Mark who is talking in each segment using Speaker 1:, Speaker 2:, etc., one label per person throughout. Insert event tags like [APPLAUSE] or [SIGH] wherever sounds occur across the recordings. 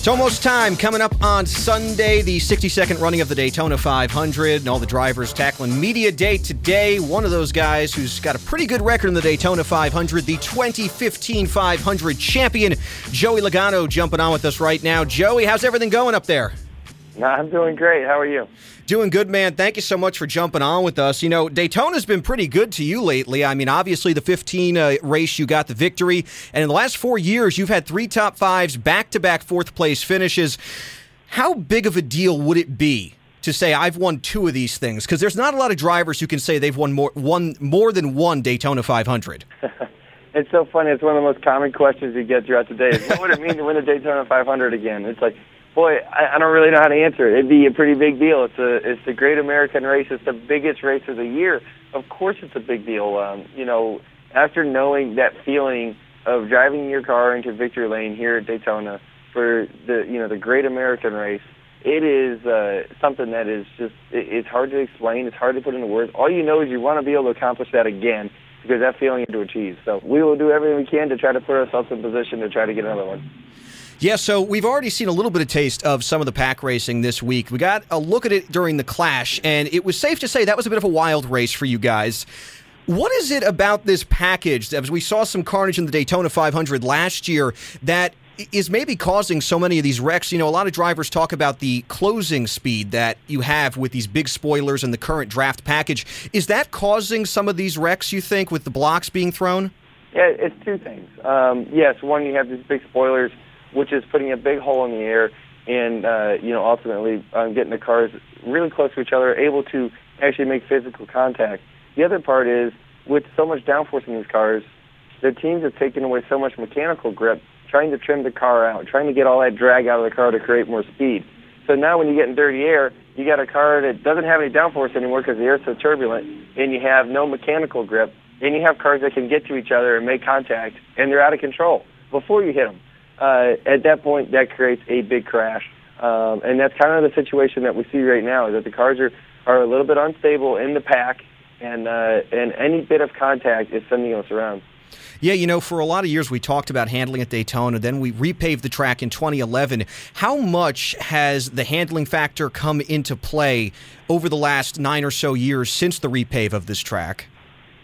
Speaker 1: It's almost time. Coming up on Sunday, the 62nd running of the Daytona 500, and all the drivers tackling Media Day today. One of those guys who's got a pretty good record in the Daytona 500, the 2015 500 champion, Joey Logano, jumping on with us right now. Joey, how's everything going up there?
Speaker 2: I'm doing great. How are you?
Speaker 1: Doing good, man. Thank you so much for jumping on with us. You know, Daytona's been pretty good to you lately. I mean, obviously, the 15 uh, race, you got the victory. And in the last four years, you've had three top fives, back to back fourth place finishes. How big of a deal would it be to say I've won two of these things? Because there's not a lot of drivers who can say they've won more, one, more than one Daytona 500. [LAUGHS]
Speaker 2: it's so funny. It's one of the most common questions you get throughout the day. Is, what would it mean to win a Daytona 500 again? It's like, boy, I, I don't really know how to answer it. It'd be a pretty big deal. It's a it's the Great American Race. It's the biggest race of the year. Of course, it's a big deal. Um, you know, after knowing that feeling of driving your car into victory lane here at Daytona for the you know the Great American Race, it is uh, something that is just it, it's hard to explain. It's hard to put into words. All you know is you want to be able to accomplish that again because that feeling to achieve. So we will do everything we can to try to put ourselves in position to try to get another one.
Speaker 1: Yeah, so we've already seen a little bit of taste of some of the pack racing this week. We got a look at it during the clash, and it was safe to say that was a bit of a wild race for you guys. What is it about this package, as we saw some carnage in the Daytona 500 last year, that is maybe causing so many of these wrecks? You know, a lot of drivers talk about the closing speed that you have with these big spoilers and the current draft package. Is that causing some of these wrecks, you think, with the blocks being thrown?
Speaker 2: Yeah, it's two things. Um, yes, one, you have these big spoilers which is putting a big hole in the air and uh, you know ultimately um, getting the cars really close to each other, able to actually make physical contact. The other part is with so much downforce in these cars, the teams have taken away so much mechanical grip, trying to trim the car out, trying to get all that drag out of the car to create more speed. So now when you get in dirty air, you got a car that doesn't have any downforce anymore because the air's so turbulent, and you have no mechanical grip, and you have cars that can get to each other and make contact, and they're out of control before you hit them uh, at that point, that creates a big crash. Um, and that's kind of the situation that we see right now is that the cars are, are a little bit unstable in the pack, and, uh, and any bit of contact is sending us around.
Speaker 1: Yeah, you know, for a lot of years we talked about handling at Daytona. Then we repaved the track in 2011. How much has the handling factor come into play over the last nine or so years since the repave of this track?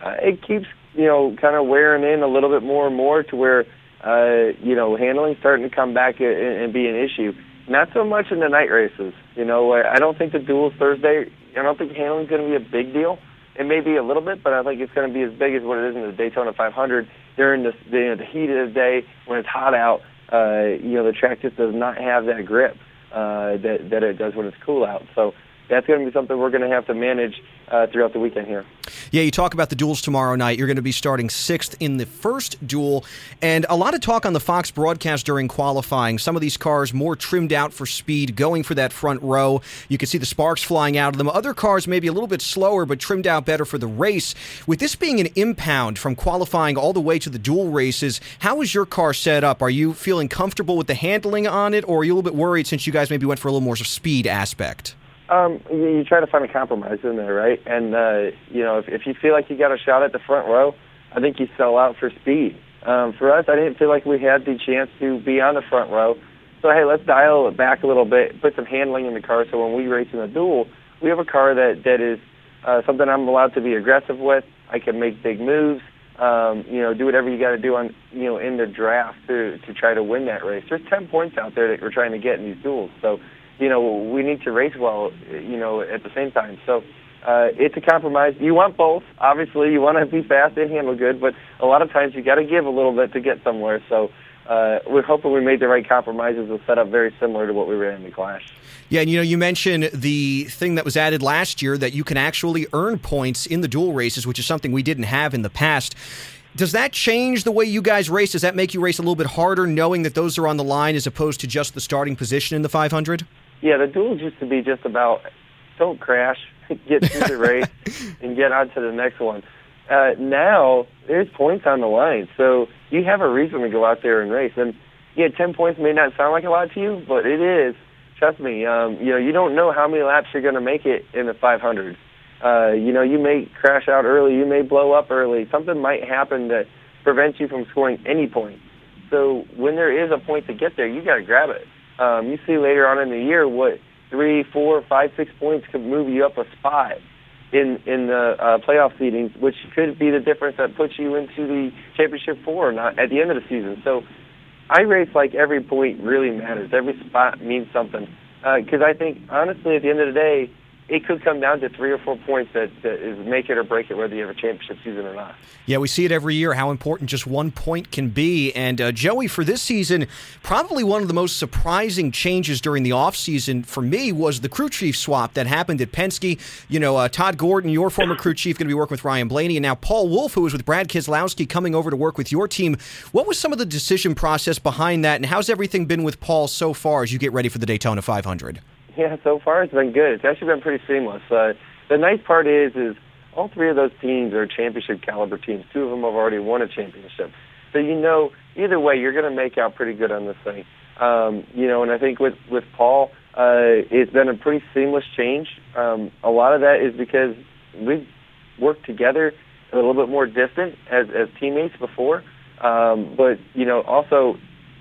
Speaker 2: Uh, it keeps, you know, kind of wearing in a little bit more and more to where uh, you know, handling starting to come back and, and be an issue. Not so much in the night races. You know, I don't think the duels Thursday. I don't think handling's going to be a big deal. It may be a little bit, but I think it's going to be as big as what it is in the Daytona 500 during the the, you know, the heat of the day when it's hot out. Uh, you know, the track just does not have that grip uh, that that it does when it's cool out. So that's going to be something we're going to have to manage uh, throughout the weekend here.
Speaker 1: Yeah, you talk about the duels tomorrow night. You're going to be starting sixth in the first duel, and a lot of talk on the Fox broadcast during qualifying. Some of these cars more trimmed out for speed, going for that front row. You can see the sparks flying out of them. Other cars maybe a little bit slower, but trimmed out better for the race. With this being an impound from qualifying all the way to the duel races, how is your car set up? Are you feeling comfortable with the handling on it, or are you a little bit worried since you guys maybe went for a little more speed aspect?
Speaker 2: Um, you, you try to find a compromise in there, right? And uh, you know, if, if you feel like you got a shot at the front row, I think you sell out for speed. Um, for us, I didn't feel like we had the chance to be on the front row. So hey, let's dial it back a little bit, put some handling in the car. So when we race in the duel, we have a car that that is uh, something I'm allowed to be aggressive with. I can make big moves. Um, you know, do whatever you got to do on you know in the draft to to try to win that race. There's 10 points out there that we're trying to get in these duels. So you know, we need to race well, you know, at the same time. So uh, it's a compromise. You want both. Obviously, you want to be fast and handle good, but a lot of times you got to give a little bit to get somewhere. So uh, we're hoping we made the right compromises and set up very similar to what we ran in the Clash.
Speaker 1: Yeah, and you know, you mentioned the thing that was added last year that you can actually earn points in the duel races, which is something we didn't have in the past. Does that change the way you guys race? Does that make you race a little bit harder, knowing that those are on the line as opposed to just the starting position in the 500?
Speaker 2: Yeah, the duels used to be just about don't crash, [LAUGHS] get through the race, [LAUGHS] and get on to the next one. Uh, now there's points on the line, so you have a reason to go out there and race. And yeah, ten points may not sound like a lot to you, but it is. Trust me. Um, you know, you don't know how many laps you're going to make it in the 500. Uh, you know, you may crash out early, you may blow up early. Something might happen that prevents you from scoring any points. So when there is a point to get there, you got to grab it. Um, you see later on in the year what three, four, five, six points could move you up a spot in in the uh, playoff seedings, which could be the difference that puts you into the championship four not at the end of the season. So I race like every point really matters. Every spot means something because uh, I think honestly, at the end of the day, it could come down to three or four points that, that is make it or break it, whether you have a championship season or not.
Speaker 1: Yeah, we see it every year how important just one point can be. And uh, Joey, for this season, probably one of the most surprising changes during the offseason for me was the crew chief swap that happened at Penske. You know, uh, Todd Gordon, your former crew chief, going to be working with Ryan Blaney, and now Paul Wolfe, who was with Brad Keselowski, coming over to work with your team. What was some of the decision process behind that, and how's everything been with Paul so far as you get ready for the Daytona 500?
Speaker 2: Yeah, so far it's been good. It's actually been pretty seamless. Uh, the nice part is, is all three of those teams are championship caliber teams. Two of them have already won a championship. So you know, either way, you're going to make out pretty good on this thing. Um, you know, and I think with with Paul, uh, it's been a pretty seamless change. Um, a lot of that is because we've worked together a little bit more distant as as teammates before. Um, but you know, also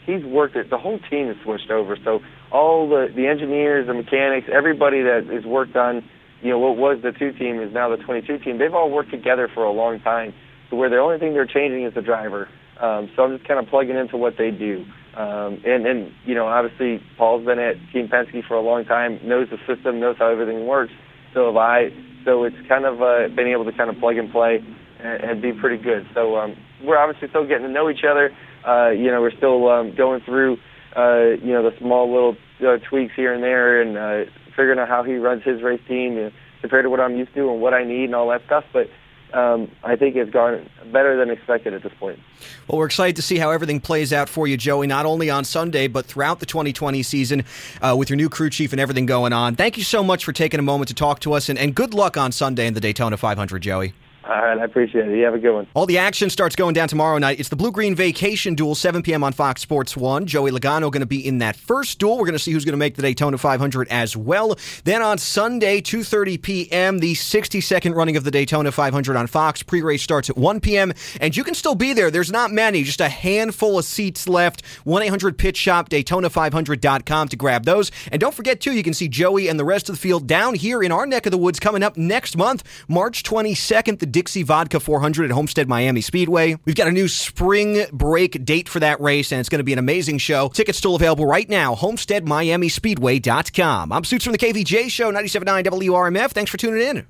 Speaker 2: he's worked it. The whole team has switched over. So all the the engineers, the mechanics, everybody that has worked on, you know, what was the two team is now the 22 team. They've all worked together for a long time. So where the only thing they're changing is the driver. Um, so I'm just kind of plugging into what they do. Um, and and you know, obviously Paul's been at Team Penske for a long time, knows the system, knows how everything works. So have I. So it's kind of uh, been able to kind of plug and play and, and be pretty good. So um, we're obviously still getting to know each other. Uh, you know, we're still um, going through, uh, you know, the small little uh, tweaks here and there, and uh, figuring out how he runs his race team uh, compared to what I'm used to and what I need and all that stuff. But um, I think it's gone better than expected at this point.
Speaker 1: Well, we're excited to see how everything plays out for you, Joey, not only on Sunday, but throughout the 2020 season uh, with your new crew chief and everything going on. Thank you so much for taking a moment to talk to us, and, and good luck on Sunday in the Daytona 500, Joey.
Speaker 2: All right, I appreciate it. You have a good one.
Speaker 1: All the action starts going down tomorrow night. It's the Bluegreen Vacation Duel, 7 p.m. on Fox Sports 1. Joey Logano going to be in that first duel. We're going to see who's going to make the Daytona 500 as well. Then on Sunday, 2.30 p.m., the 60-second running of the Daytona 500 on Fox. Pre-race starts at 1 p.m., and you can still be there. There's not many, just a handful of seats left. 1-800-PIT SHOP, Daytona500.com to grab those. And don't forget, too, you can see Joey and the rest of the field down here in our neck of the woods coming up next month, March 22nd, the Dixie Vodka 400 at Homestead Miami Speedway. We've got a new spring break date for that race, and it's going to be an amazing show. Tickets still available right now, homesteadmiamispeedway.com. I'm Suits from the KVJ Show, 97.9 WRMF. Thanks for tuning in.